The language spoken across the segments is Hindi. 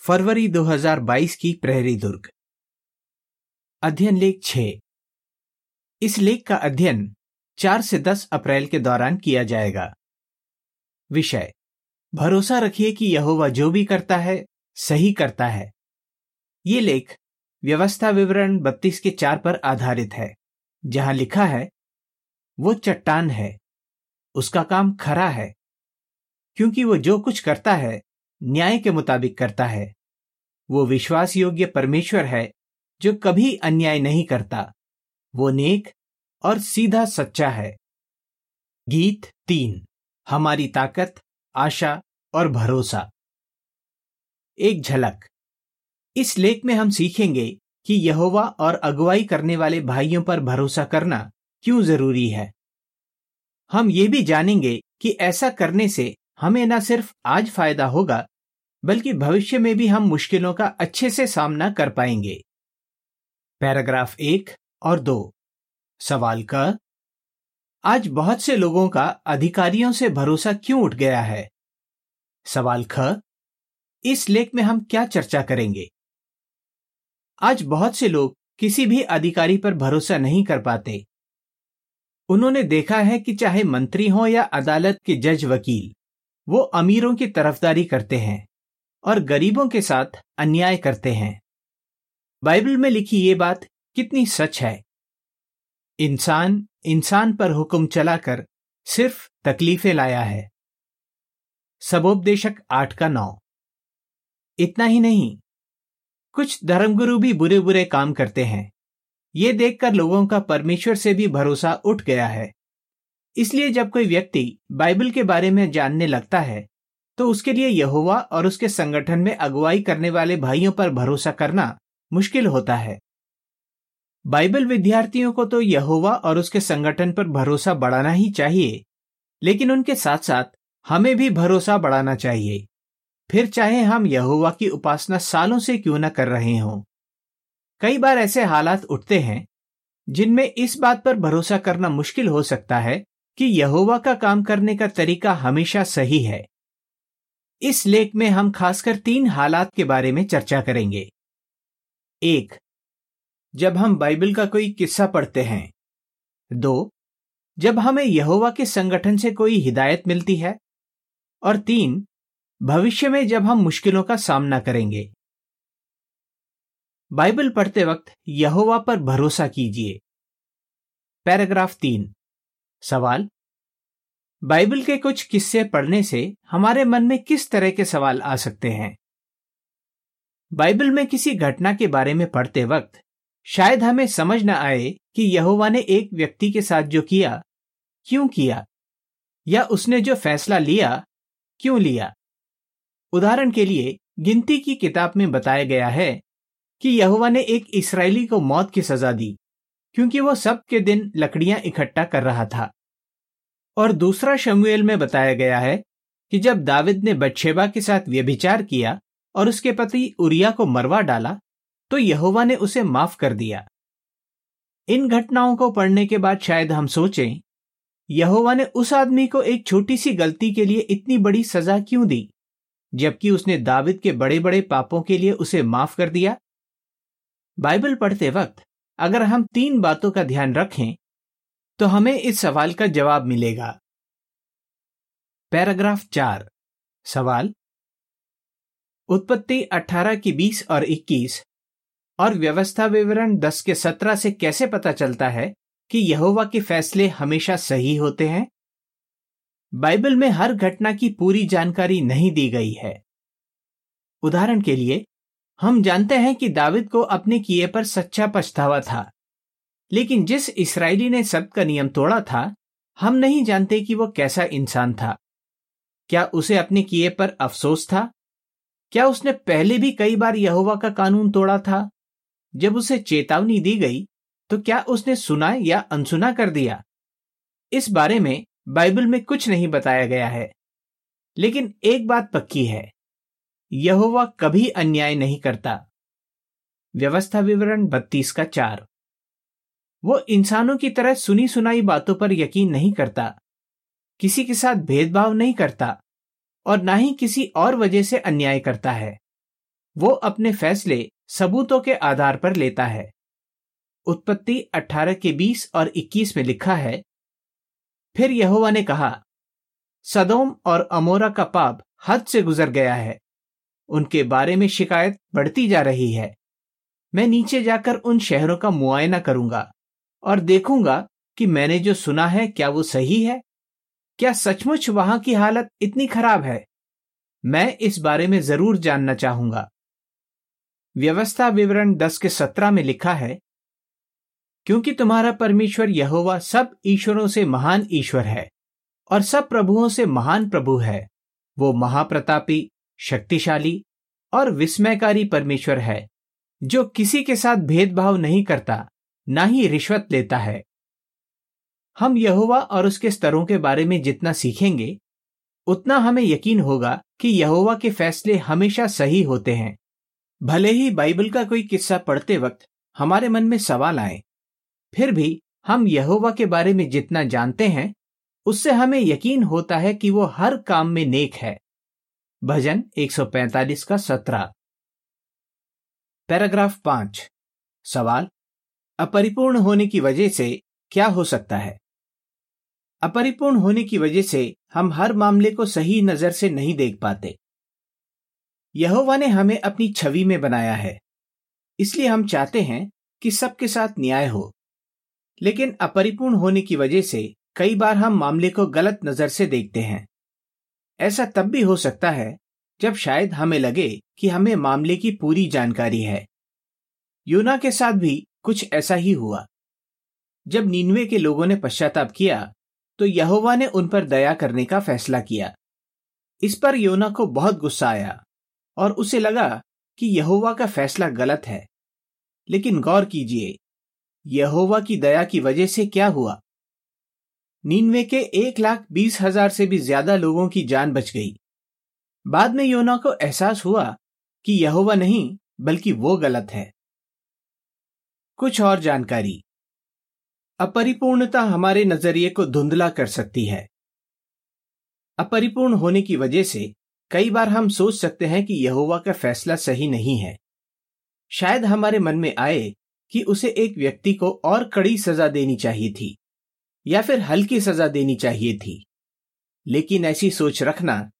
फरवरी 2022 की प्रहरी दुर्ग। अध्ययन लेख छ। इस लेख का अध्ययन 4 से 10 अप्रैल के दौरान किया जाएगा। विषय। भरोसा रखिए कि यहोवा जो भी करता है, सही करता है। ये लेख व्यवस्था विवरण 32 के चार पर आधारित है, जहाँ लिखा है, वो चट्टान है, उसका काम खरा है, क्योंकि वो जो कुछ करता है न्याय के मुताबिक करता है। वो विश्वास योग्य परमेश्वर है, जो कभी अन्याय नहीं करता। वो नेक और सीधा सच्चा है। गीत तीन, हमारी ताकत, आशा और भरोसा। एक झलक। इस लेख में हम सीखेंगे कि यहोवा और अगुवाई करने वाले भाइयों पर भरोसा करना क्यों ज़रूरी है। हम ये भी जानेंगे कि ऐसा करने से हमें न सिर्फ़ आज फ़ायदा होगा, बल्कि भविष्य में भी हम मुश्किलों का अच्छे से सामना कर पाएँगे। पैराग्राफ एक और दो। सवाल का, आज बहुत से लोगों का अधिकारियों से भरोसा क्यों उठ गया है? सवाल ख, इस लेख में हम क्या चर्चा करेंगे? आज बहुत से लोग किसी भी अधिकारी पर भरोसा नहीं कर पाते। उन्होंने देखा है कि चाहे मंत्री हो या अदालत के जज वकील वो अमीरों की तरफदारी करते हैं और गरीबों के साथ अन्याय करते हैं। बाइबल में लिखी ये बात कितनी सच है। इंसान इंसान पर हुक्म चलाकर सिर्फ़ तकलीफें लाया है। सबोपदेशक आठ का नौ। इतना ही नहीं, कुछ धर्मगुरु भी बुरे बुरे काम करते हैं। ये देखकर लोगों का परमेश्वर से भी भरोसा उठ गया है। इसलिए जब कोई व्यक्ति बाइबल के बारे में जानने लगता है तो उसके लिए यहोवा और उसके संगठन में अगुवाई करने वाले भाइयों पर भरोसा करना मुश्किल होता है। बाइबल विद्यार्थियों को तो यहोवा और उसके संगठन पर भरोसा बढ़ाना ही चाहिए, लेकिन उनके साथ साथ हमें भी भरोसा बढ़ाना चाहिए। फिर चाहे हम यहोवा की उपासना सालों से क्यों न कर रहे हों। कई बार ऐसे हालात उठते हैं, जिनमें इस बात पर भरोसा करना मुश्किल हो सकता है कि यहोवा का काम करने का तरीका हमेशा सही है। इस लेख में हम खासकर तीन हालात के बारे में चर्चा करेंगे। एक, जब हम बाइबल का कोई किस्सा पढ़ते हैं। दो, जब हमें यहोवा के संगठन से कोई हिदायत मिलती है। और तीन, भविष्य में जब हम मुश्किलों का सामना करेंगे। बाइबल पढ़ते वक्त यहोवा पर भरोसा कीजिए। पैराग्राफ तीन सवाल? बाइबल के कुछ किस्से पढ़ने से हमारे मन में किस तरह के सवाल आ सकते हैं? बाइबल में किसी घटना के बारे में पढ़ते वक्त शायद हमें समझ न आए कि यहोवा ने एक व्यक्ति के साथ जो किया, क्यों किया? या उसने जो फैसला लिया, क्यों लिया? उदाहरण के लिए, गिनती की किताब में बताया गया है कि यहोवा ने एक इसराइली को मौत की सजा दी। क्योंकि वो सब के दिन लकड़ियाँ इकट्ठा कर रहा था। और दूसरा शमुएल में बताया गया है कि जब दाविद ने बच्छेबा के साथ व्यभिचार किया और उसके पति उरिया को मरवा डाला तो यहोवा ने उसे माफ़ कर दिया। इन घटनाओं को पढ़ने के बाद शायद हम सोचें, यहोवा ने उस आदमी को एक छोटी सी गलती के लिए इतनी बड़ी सजा क्यों दी, जबकि उसने दाविद के बड़े बड़े पापों के लिए उसे माफ़ कर दिया? बाइबल पढ़ते वक्त अगर हम तीन बातों का ध्यान रखें तो हमें इस सवाल का जवाब मिलेगा। पैराग्राफ चार। सवाल। उत्पत्ति 18 की 20 और 21 और व्यवस्था विवरण 10 के 17 से कैसे पता चलता है कि यहोवा के फैसले हमेशा सही होते हैं? बाइबल में हर घटना की पूरी जानकारी नहीं दी गई है। उदाहरण के लिए हम जानते हैं कि दाविद को अपने किए पर सच्चा पछतावा था। लेकिन जिस इसराइली ने सब का नियम तोड़ा था, हम नहीं जानते कि वो कैसा इंसान था। क्या उसे अपने किए पर अफसोस था? क्या उसने पहले भी कई बार यहोवा का कानून तोड़ा था? जब उसे चेतावनी दी गई तो क्या उसने सुना या अनसुना कर दिया? इस बारे में बाइबल में कुछ नहीं बताया गया है। लेकिन एक बात पक्की है। यहोवा कभी अन्याय नहीं करता। व्यवस्था विवरण बत्तीस का चार। वो इंसानों की तरह सुनी सुनाई बातों पर यकीन नहीं करता, किसी के साथ भेदभाव नहीं करता, और ना ही किसी और वजह से अन्याय करता है। वो अपने फैसले सबूतों के आधार पर लेता है। उत्पत्ति 18 के 20 और 21 में लिखा है, फिर यहोवा ने कहा, सदोम और अमोरा का पाप हद से गुजर गया है। उनके बारे में शिकायत बढ़ती जा रही है। मैं नीचे जाकर उन शहरों का मुआयना करूँगा और देखूँगा कि मैंने जो सुना है, क्या वो सही है? क्या सचमुच वहाँ की हालत इतनी खराब है? मैं इस बारे में ज़रूर जानना चाहूँगा। व्यवस्था विवरण दस के सत्रह में लिखा है, क्योंकि तुम्हारा परमेश्वर यहोवा सब ईश्वरों से महान ईश्वर है और सब प्रभुओं से महान प्रभु है। वो महाप्रतापी शक्तिशाली और विस्मयकारी परमेश्वर है, जो किसी के साथ भेदभाव नहीं करता, ना ही रिश्वत लेता है। हम यहोवा और उसके स्तरों के बारे में जितना सीखेंगे, उतना हमें यकीन होगा कि यहोवा के फैसले हमेशा सही होते हैं। भले ही बाइबल का कोई किस्सा पढ़ते वक्त हमारे मन में सवाल आए, फिर भी हम यहोवा के बारे में जितना जानते हैं, उससे हमें यकीन होता है कि वो हर काम में नेक है। भजन 145 का सत्रह। पैराग्राफ पाँच। सवाल, अपरिपूर्ण होने की वजह से क्या हो सकता है? अपरिपूर्ण होने की वजह से हम हर मामले को सही नज़र से नहीं देख पाते। यहोवा ने हमें अपनी छवि में बनाया है। इसलिए हम चाहते हैं कि सबके साथ न्याय हो। लेकिन अपरिपूर्ण होने की वजह से कई बार हम मामले को गलत नज़र से देखते हैं। ऐसा तब भी हो सकता है, जब शायद हमें लगे कि हमें मामले की पूरी जानकारी है। योना के साथ भी कुछ ऐसा ही हुआ। जब नीनवे के लोगों ने पश्चाताप किया तो यहोवा ने उन पर दया करने का फैसला किया। इस पर योना को बहुत गुस्सा आया और उसे लगा कि यहोवा का फैसला गलत है। लेकिन गौर कीजिए, यहोवा की दया की वजह से क्या हुआ? नीनवे के एक लाख बीस हज़ार से भी ज़्यादा लोगों की जान बच गई। बाद में योना को एहसास हुआ कि यहोवा नहीं, बल्कि वो गलत है। कुछ और जानकारी। अपरिपूर्णता हमारे नज़रिए को धुंधला कर सकती है। अपरिपूर्ण होने की वजह से कई बार हम सोच सकते हैं कि यहोवा का फैसला सही नहीं है। शायद हमारे मन में आए कि उसे एक व्यक्ति को और कड़ी सजा देनी चाहिए थी। या फिर हल्की सजा देनी चाहिए थी। लेकिन ऐसी सोच रखना,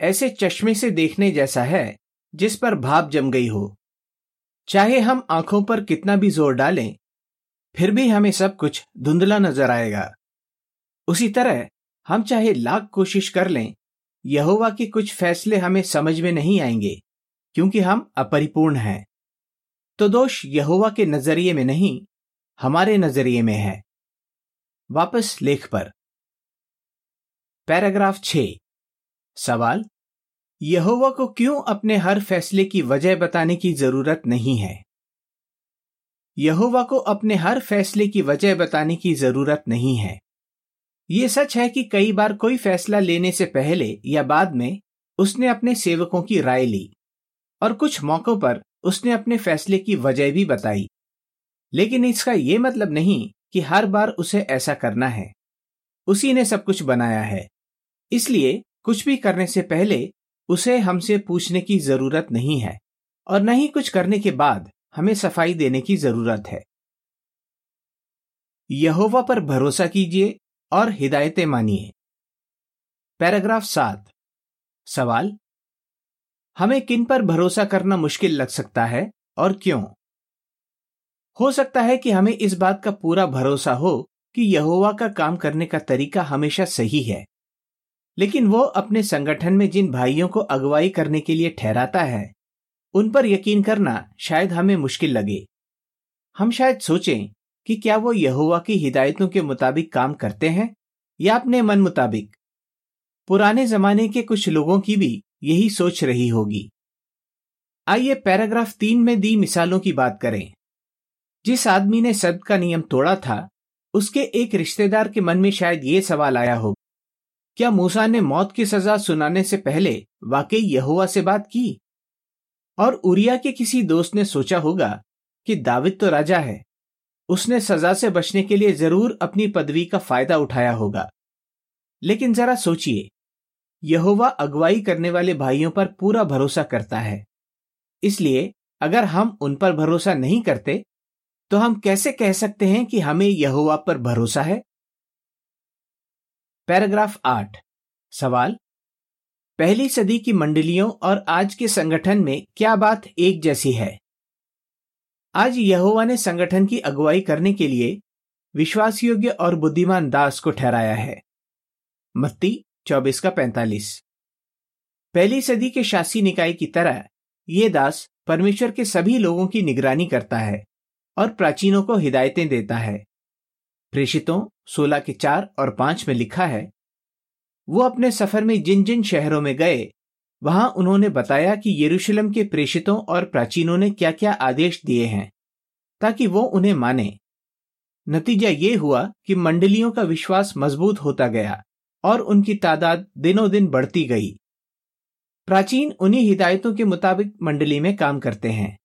ऐसे चश्मे से देखने जैसा है, जिस पर भाप जम गई हो। चाहे हम आँखों पर कितना भी ज़ोर डालें, फिर भी हमें सब कुछ धुंधला नज़र आएगा। उसी तरह, हम चाहे लाख कोशिश कर लें, यहोवा के कुछ फैसले हमें समझ में नहीं आएँगे, क्योंकि हम अपरिपूर्ण हैं। तो दोष यहोवा के नज़रिए में नहीं, हमारे नज़रिए में है। वापस लेख पर। पैराग्राफ छ। सवाल, यहोवा को क्यों अपने हर फैसले की वजह बताने की ज़रूरत नहीं है? यहोवा को अपने हर फैसले की वजह बताने की ज़रूरत नहीं है। ये सच है कि कई बार कोई फैसला लेने से पहले या बाद में उसने अपने सेवकों की राय ली, और कुछ मौकों पर उसने अपने फैसले की वजह भी बताई। लेकिन इसका यह मतलब नहीं कि हर बार उसे ऐसा करना है। उसी ने सब कुछ बनाया है। इसलिए कुछ भी करने से पहले उसे हमसे पूछने की ज़रूरत नहीं है और न ही कुछ करने के बाद हमें सफ़ाई देने की ज़रूरत है। यहोवा पर भरोसा कीजिए और हिदायतें मानिए। पैराग्राफ सात। सवाल? हमें किन पर भरोसा करना मुश्किल लग सकता है और क्यों? हो सकता है कि हमें इस बात का पूरा भरोसा हो कि यहोवा का काम करने का तरीका हमेशा सही है। लेकिन वो अपने संगठन में जिन भाइयों को अगुवाई करने के लिए ठहराता है, उन पर यकीन करना शायद हमें मुश्किल लगे। हम शायद सोचें कि क्या वो यहोवा की हिदायतों के मुताबिक काम करते हैं या अपने मन मुताबिक। पुराने जमाने के कुछ लोगों की भी यही सोच रही होगी। आइए पैराग्राफ तीन में दी मिसालों की बात करें। जिस आदमी ने सद का नियम तोड़ा था, उसके एक रिश्तेदार के मन में शायद ये सवाल आया हो। क्या मूसा ने मौत की सजा सुनाने से पहले वाकई यहुआ से बात की? और उरिया के किसी दोस्त ने सोचा होगा कि दाविद तो राजा है। उसने सजा से बचने के लिए ज़रूर अपनी पदवी का फ़ायदा उठाया होगा। लेकिन जरा सोचिए, यहोवा अगुवाई करने वाले भाइयों पर पूरा भरोसा करता है। इसलिए अगर हम उन पर भरोसा नहीं करते तो हम कैसे कह सकते हैं कि हमें यहोवा पर भरोसा है? पैराग्राफ आठ। सवाल, पहली सदी की मंडलियों और आज के संगठन में क्या बात एक जैसी है? आज यहोवा ने संगठन की अगुवाई करने के लिए विश्वास योग्य और बुद्धिमान दास को ठहराया है। मत्ती चौबीस का पैंतालीस। पहली सदी के शासी निकाय की तरह ये दास परमेश्वर के सभी लोगों की निगरानी करता है। और प्राचीनों को हिदायतें देता है। प्रेषितों सोलह के चार और पाँच में लिखा है, वो अपने सफ़र में जिन जिन शहरों में गए, वहाँ उन्होंने बताया कि यरूशलेम के प्रेषितों और प्राचीनों ने क्या क्या आदेश दिए हैं, ताकि वो उन्हें माने। नतीजा ये हुआ कि मंडलियों का विश्वास मज़बूत होता गया और उनकी तादाद दिनों दिन बढ़ती गई। प्राचीन उन्हीं हिदायतों के मुताबिक मंडली में काम करते हैं।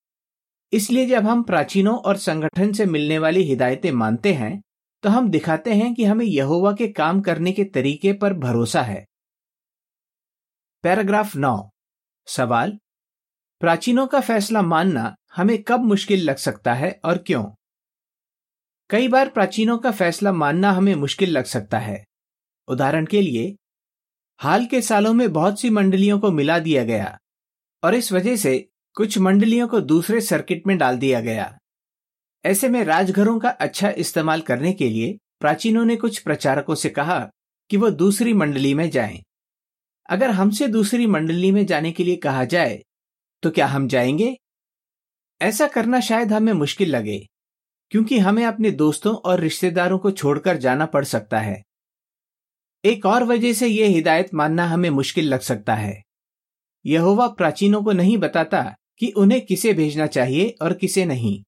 इसलिए जब हम प्राचीनों और संगठन से मिलने वाली हिदायतें मानते हैं तो हम दिखाते हैं कि हमें यहोवा के काम करने के तरीके पर भरोसा है। पैराग्राफ नौ। सवाल, प्राचीनों का फैसला मानना हमें कब मुश्किल लग सकता है और क्यों? कई बार प्राचीनों का फैसला मानना हमें मुश्किल लग सकता है। उदाहरण के लिए, हाल के सालों में बहुत सी मंडलियों को मिला दिया गया, और इस वजह से कुछ मंडलियों को दूसरे सर्किट में डाल दिया गया। ऐसे में राजघरों का अच्छा इस्तेमाल करने के लिए प्राचीनों ने कुछ प्रचारकों से कहा कि वो दूसरी मंडली में जाएँ। अगर हमसे दूसरी मंडली में जाने के लिए कहा जाए तो क्या हम जाएँगे? ऐसा करना शायद हमें मुश्किल लगे, क्योंकि हमें अपने दोस्तों और रिश्तेदारों को छोड़कर जाना पड़ सकता है। एक और वजह से यह हिदायत मानना हमें मुश्किल लग सकता है। यहोवा प्राचीनों को नहीं बताता कि उन्हें किसे भेजना चाहिए और किसे नहीं।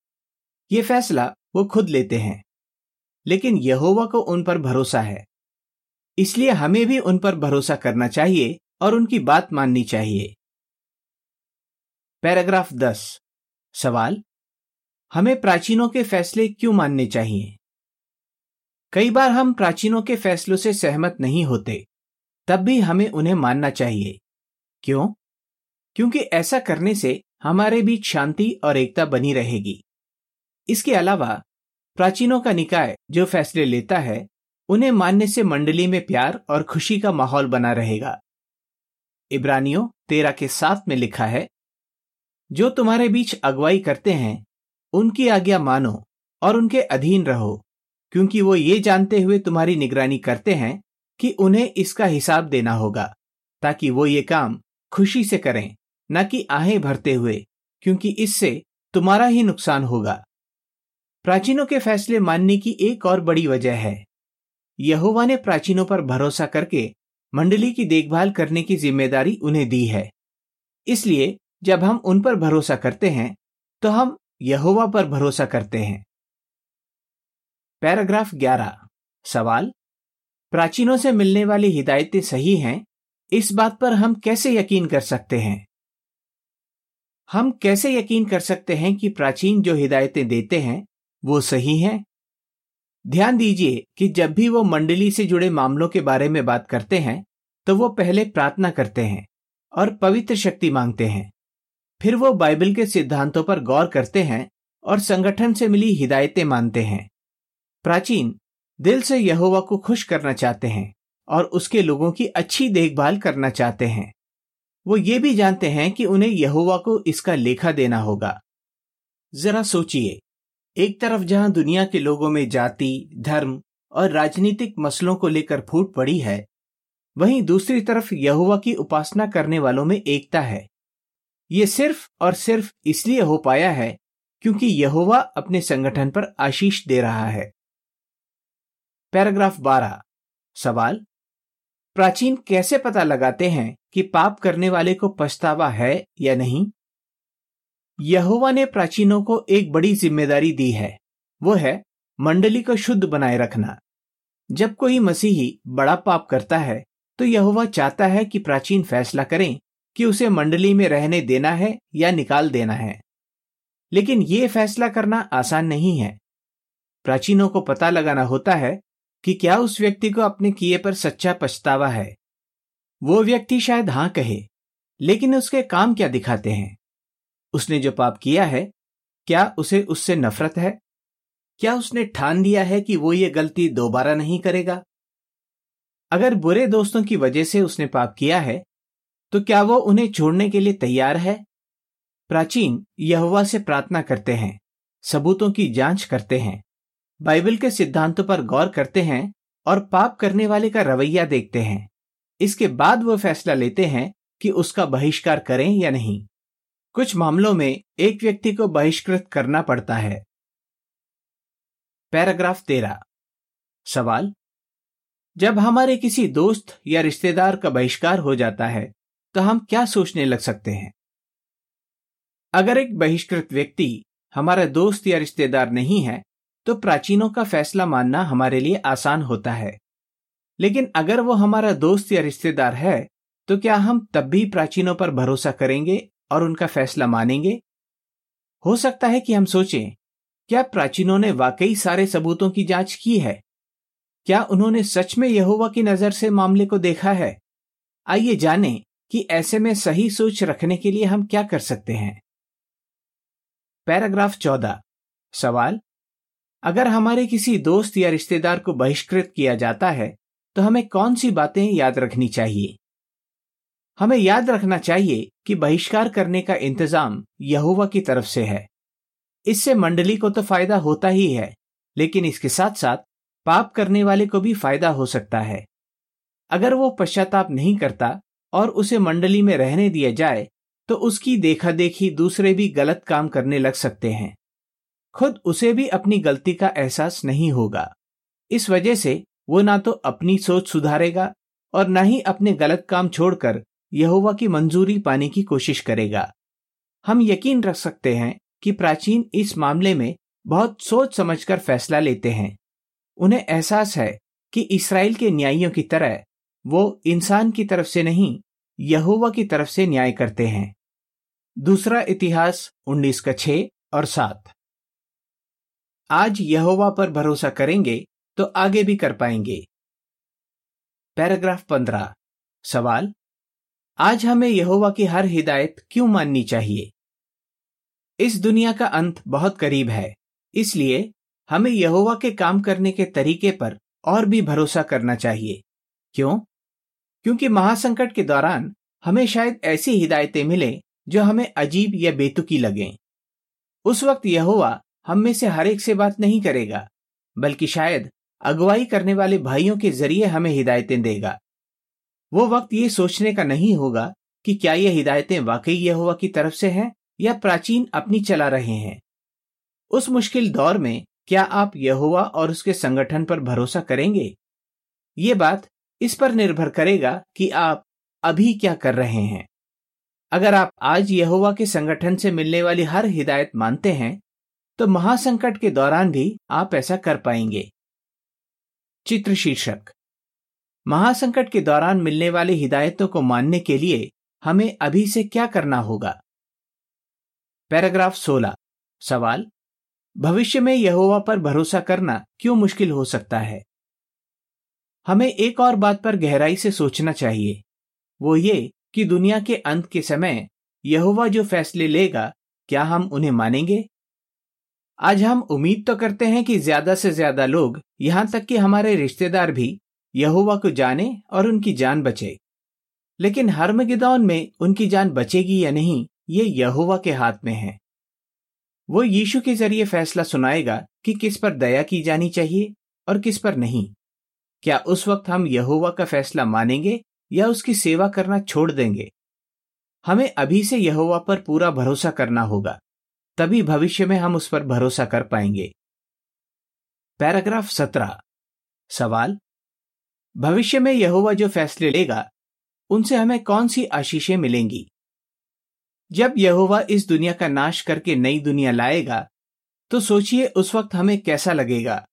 ये फैसला वो खुद लेते हैं। लेकिन यहोवा को उन पर भरोसा है। इसलिए हमें भी उन पर भरोसा करना चाहिए और उनकी बात माननी चाहिए। पैराग्राफ दस। सवाल? हमें प्राचीनों के फैसले क्यों मानने चाहिए? कई बार हम प्राचीनों के फैसलों से सहमत नहीं होते, तब भी हमें उन्हें मानना चाहिए। क्यों? क्योंकि ऐसा करने से हमारे बीच शांति और एकता बनी रहेगी। इसके अलावा, प्राचीनों का निकाय जो फैसले लेता है, उन्हें मानने से मंडली में प्यार और खुशी का माहौल बना रहेगा। इब्रानियों तेरा के साथ में लिखा है, जो तुम्हारे बीच अगुवाई करते हैं, उनकी आज्ञा मानो और उनके अधीन रहो, क्योंकि वो ये जानते हुए तुम्हारी निगरानी करते हैं कि उन्हें इसका हिसाब देना होगा, ताकि वो ये काम खुशी से करें। न कि आहें भरते हुए, क्योंकि इससे तुम्हारा ही नुकसान होगा। प्राचीनों के फैसले मानने की एक और बड़ी वजह है। यहोवा ने प्राचीनों पर भरोसा करके मंडली की देखभाल करने की ज़िम्मेदारी उन्हें दी है। इसलिए जब हम उन पर भरोसा करते हैं तो हम यहोवा पर भरोसा करते हैं। पैराग्राफ 11 सवाल? प्राचीनों से मिलने वाली हिदायतें सही हैं? इस बात पर हम कैसे यकीन कर सकते हैं? हम कैसे यकीन कर सकते हैं कि प्राचीन जो हिदायतें देते हैं, वो सही हैं? ध्यान दीजिए कि जब भी वो मंडली से जुड़े मामलों के बारे में बात करते हैं तो वो पहले प्रार्थना करते हैं और पवित्र शक्ति मांगते हैं। फिर वो बाइबल के सिद्धांतों पर गौर करते हैं और संगठन से मिली हिदायतें मानते हैं। प्राचीन दिल से यहोवा को खुश करना चाहते हैं और उसके लोगों की अच्छी देखभाल करना चाहते हैं। वो ये भी जानते हैं कि उन्हें यहोवा को इसका लेखा देना होगा। जरा सोचिए, एक तरफ़ जहाँ दुनिया के लोगों में जाति, धर्म और राजनीतिक मसलों को लेकर फूट पड़ी है, वहीं दूसरी तरफ़ यहुआ की उपासना करने वालों में एकता है। ये सिर्फ़ और सिर्फ़ इसलिए हो पाया है क्योंकि यहोवा अपने संगठन पर आशीष दे रहा है। पैराग्राफ 12 सवाल? प्राचीन कैसे पता लगाते हैं कि पाप करने वाले को पछतावा है या नहीं? यहोवा ने प्राचीनों को एक बड़ी ज़िम्मेदारी दी है, वो है मंडली को शुद्ध बनाए रखना। जब कोई मसीही बड़ा पाप करता है तो यहोवा चाहता है कि प्राचीन फैसला करें कि उसे मंडली में रहने देना है या निकाल देना है। लेकिन ये फैसला करना आसान नहीं है। प्राचीनों को पता लगाना होता है कि क्या उस व्यक्ति को अपने किए पर सच्चा पछतावा है? वो व्यक्ति शायद हाँ कहे, लेकिन उसके काम क्या दिखाते हैं? उसने जो पाप किया है, क्या उसे उससे नफरत है? क्या उसने ठान दिया है कि वो ये गलती दोबारा नहीं करेगा? अगर बुरे दोस्तों की वजह से उसने पाप किया है तो क्या वो उन्हें छोड़ने के लिए तैयार है? प्राचीन यहुआ से प्रार्थना करते हैं, सबूतों की जाँच करते हैं। बाइबल के सिद्धांतों पर गौर करते हैं और पाप करने वाले का रवैया देखते हैं। इसके बाद वह फैसला लेते हैं कि उसका बहिष्कार करें या नहीं। कुछ मामलों में एक व्यक्ति को बहिष्कृत करना पड़ता है। पैराग्राफ तेरह। सवाल? जब हमारे किसी दोस्त या रिश्तेदार का बहिष्कार हो जाता है तो हम क्या सोचने लग सकते हैं? अगर एक बहिष्कृत व्यक्ति हमारा दोस्त या रिश्तेदार नहीं है तो प्राचीनों का फैसला मानना हमारे लिए आसान होता है। लेकिन अगर वो हमारा दोस्त या रिश्तेदार है तो क्या हम तब भी प्राचीनों पर भरोसा करेंगे और उनका फैसला मानेंगे? हो सकता है कि हम सोचें, क्या प्राचीनों ने वाकई सारे सबूतों की जाँच की है? क्या उन्होंने सच में यहोवा की नज़र से मामले को देखा है? आइए जानें कि ऐसे में सही सोच रखने के लिए हम क्या कर सकते हैं। पैराग्राफ चौदह। सवाल अगर हमारे किसी दोस्त या रिश्तेदार को बहिष्कृत किया जाता है तो हमें कौन सी बातें याद रखनी चाहिए? हमें याद रखना चाहिए कि बहिष्कार करने का इंतज़ाम यहुवा की तरफ़ से है। इससे मंडली को तो फ़ायदा होता ही है, लेकिन इसके साथ साथ पाप करने वाले को भी फ़ायदा हो सकता है। अगर वो पश्चाताप नहीं करता और उसे मंडली में रहने दिया जाए तो उसकी देखा देखी दूसरे भी गलत काम करने लग सकते हैं। खुद उसे भी अपनी गलती का एहसास नहीं होगा। इस वजह से वो ना तो अपनी सोच सुधारेगा और न ही अपने गलत काम छोड़कर यहोवा की मंजूरी पाने की कोशिश करेगा। हम यकीन रख सकते हैं कि प्राचीन इस मामले में बहुत सोच समझकर फैसला लेते हैं। उन्हें एहसास है कि इसराइल के न्यायियों की तरह वो इंसान की तरफ़ से नहीं, यहोवा की तरफ़ से न्याय करते हैं। दूसरा इतिहास उन्नीस का छ और सात। आज यहोवा पर भरोसा करेंगे तो आगे भी कर पाएँगे। पैराग्राफ पंद्रह। सवाल, आज हमें यहोवा की हर हिदायत क्यों माननी चाहिए? इस दुनिया का अंत बहुत करीब है, इसलिए हमें यहोवा के काम करने के तरीके पर और भी भरोसा करना चाहिए। क्यों? क्योंकि महासंकट के दौरान हमें शायद ऐसी हिदायतें मिले जो हमें अजीब या बेतुकी लगें। उस वक्त यहोवा हम में से हर एक से बात नहीं करेगा, बल्कि शायद अगुवाई करने वाले भाइयों के ज़रिए हमें हिदायतें देगा। वो वक्त ये सोचने का नहीं होगा कि क्या ये हिदायतें वाकई यहोवा की तरफ़ से हैं या प्राचीन अपनी चला रहे हैं। उस मुश्किल दौर में क्या आप यहोवा और उसके संगठन पर भरोसा करेंगे? ये बात इस पर निर्भर करेगा कि आप अभी क्या कर रहे हैं। अगर आप आज यहोवा के संगठन से मिलने वाली हर हिदायत मानते हैं तो महासंकट के दौरान भी आप ऐसा कर पाएँगे। चित्र शीर्षक। महासंकट के दौरान मिलने वाली हिदायतों को मानने के लिए हमें अभी से क्या करना होगा? पैराग्राफ 16 सवाल, भविष्य में यहोवा पर भरोसा करना क्यों मुश्किल हो सकता है? हमें एक और बात पर गहराई से सोचना चाहिए। वो ये कि दुनिया के अंत के समय यहोवा जो फैसले लेगा, क्या हम उन्हें मानेंगे? आज हम उम्मीद तो करते हैं कि ज़्यादा से ज़्यादा लोग यहाँ तक कि हमारे रिश्तेदार भी यहोवा को जाने और उनकी जान बचे। लेकिन हर्मगिदौन में उनकी जान बचेगी या नहीं, ये यहोवा के हाथ में है। वो यीशु के ज़रिए फैसला सुनाएगा कि किस पर दया की जानी चाहिए और किस पर नहीं। क्या उस वक्त हम यहोवा का फैसला मानेंगे या उसकी सेवा करना छोड़ देंगे? हमें अभी से यहोवा पर पूरा भरोसा करना होगा। तभी भविष्य में हम उस पर भरोसा कर पाएँगे। पैराग्राफ सत्रह। सवाल? भविष्य में यहोवा जो फैसले लेगा, उनसे हमें कौन सी आशीषें मिलेंगी? जब यहोवा इस दुनिया का नाश करके नई दुनिया लाएगा तो सोचिए उस वक्त हमें कैसा लगेगा।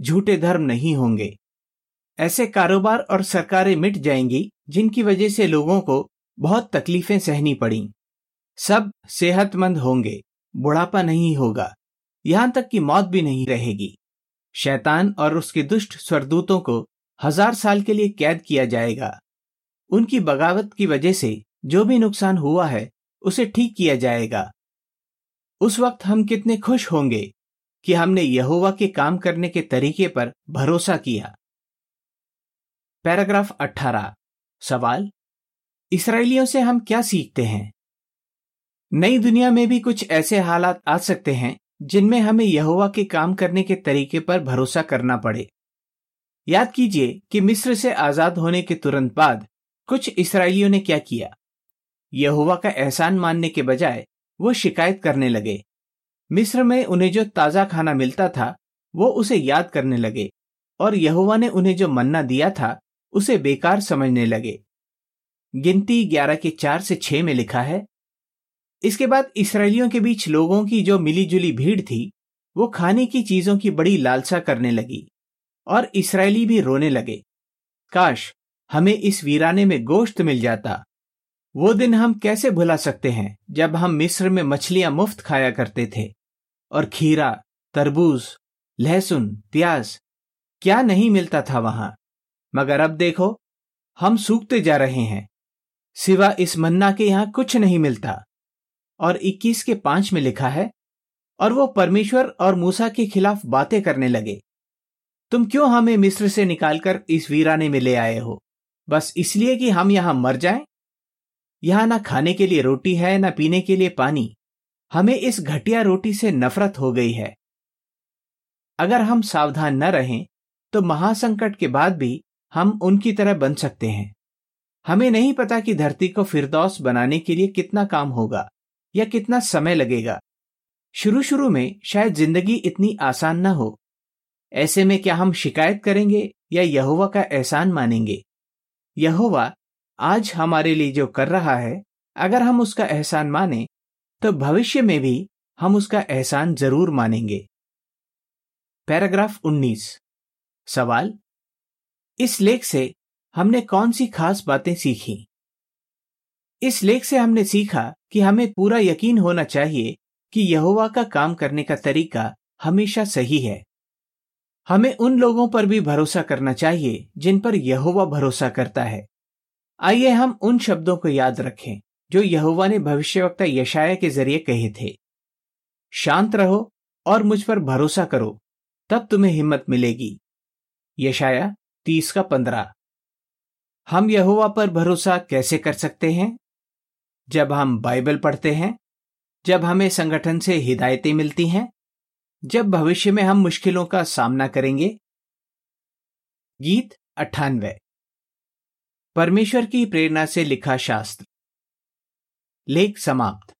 झूठे धर्म नहीं होंगे। ऐसे कारोबार और सरकारें मिट जाएँगी, जिनकी वजह से लोगों को बहुत तकलीफें सहनी पड़ी। सब सेहतमंद होंगे, बुढ़ापा नहीं होगा, यहाँ तक कि मौत भी नहीं रहेगी। शैतान और उसके दुष्ट स्वरदूतों को हज़ार साल के लिए कैद किया जाएगा। उनकी बगावत की वजह से जो भी नुकसान हुआ है, उसे ठीक किया जाएगा। उस वक्त हम कितने खुश होंगे कि हमने यहोवा के काम करने के तरीके पर भरोसा किया। पैराग्राफ 18 सवाल, इसराइलियों से हम क्या सीखते हैं? नई दुनिया में भी कुछ ऐसे हालात आ सकते हैं, जिनमें हमें यहोवा के काम करने के तरीके पर भरोसा करना पड़े। याद कीजिए कि मिस्र से आज़ाद होने के तुरंत बाद कुछ इसराइलियों ने क्या किया? यहोवा का एहसान मानने के बजाय वो शिकायत करने लगे। मिस्र में उन्हें जो ताज़ा खाना मिलता था, वो उसे याद करने लगे और यहुआ ने उन्हें जो मन्ना दिया था, उसे बेकार समझने लगे। गिनती ग्यारह के चार से छह में लिखा है इसके बाद इसराइलियों के बीच लोगों की जो मिलीजुली भीड़ थी, वो खाने की चीज़ों की बड़ी लालसा करने लगी और इसराइली भी रोने लगे। काश हमें इस वीराने में गोश्त मिल जाता। वो दिन हम कैसे भुला सकते हैं जब हम मिस्र में मछलियाँ मुफ़्त खाया करते थे? और खीरा, तरबूज, लहसुन, प्याज, क्या नहीं मिलता था वहाँ? मगर अब देखो, हम सूखते जा रहे हैं। सिवा इस मन्ना के यहाँ कुछ नहीं मिलता। और 21 के पाँच में लिखा है, और वो परमेश्वर और मूसा के खिलाफ बातें करने लगे। तुम क्यों हमें मिस्र से निकालकर इस वीराने में ले आए हो? बस इसलिए कि हम यहाँ मर जाएँ? यहाँ ना खाने के लिए रोटी है, ना पीने के लिए पानी। हमें इस घटिया रोटी से नफरत हो गई है। अगर हम सावधान न रहें तो महासंकट के बाद भी हम उनकी तरह बन सकते हैं। हमें नहीं पता कि धरती को फिरदौस बनाने के लिए कितना काम होगा। या कितना समय लगेगा? शुरू शुरू में शायद ज़िंदगी इतनी आसान न हो। ऐसे में क्या हम शिकायत करेंगे या यहोवा का एहसान मानेंगे? यहोवा आज हमारे लिए जो कर रहा है, अगर हम उसका एहसान माने तो भविष्य में भी हम उसका एहसान ज़रूर मानेंगे। पैराग्राफ 19 सवाल? इस लेख से हमने कौन सी खास बातें सीखी? इस लेख से हमने सीखा कि हमें पूरा यकीन होना चाहिए कि यहोवा का काम करने का तरीका हमेशा सही है। हमें उन लोगों पर भी भरोसा करना चाहिए जिन पर यहोवा भरोसा करता है। आइए हम उन शब्दों को याद रखें जो यहोवा ने भविष्यवक्ता यशाया के ज़रिए कहे थे। शांत रहो और मुझ पर भरोसा करो, तब तुम्हें हिम्मत मिलेगी। यशाया तीस का पंद्रह। हम यहोवा पर भरोसा कैसे कर सकते हैं? जब हम बाइबल पढ़ते हैं, जब हमें संगठन से हिदायतें मिलती हैं, जब भविष्य में हम मुश्किलों का सामना करेंगे। गीत अट्ठानवे। परमेश्वर की प्रेरणा से लिखा शास्त्र। लेख समाप्त।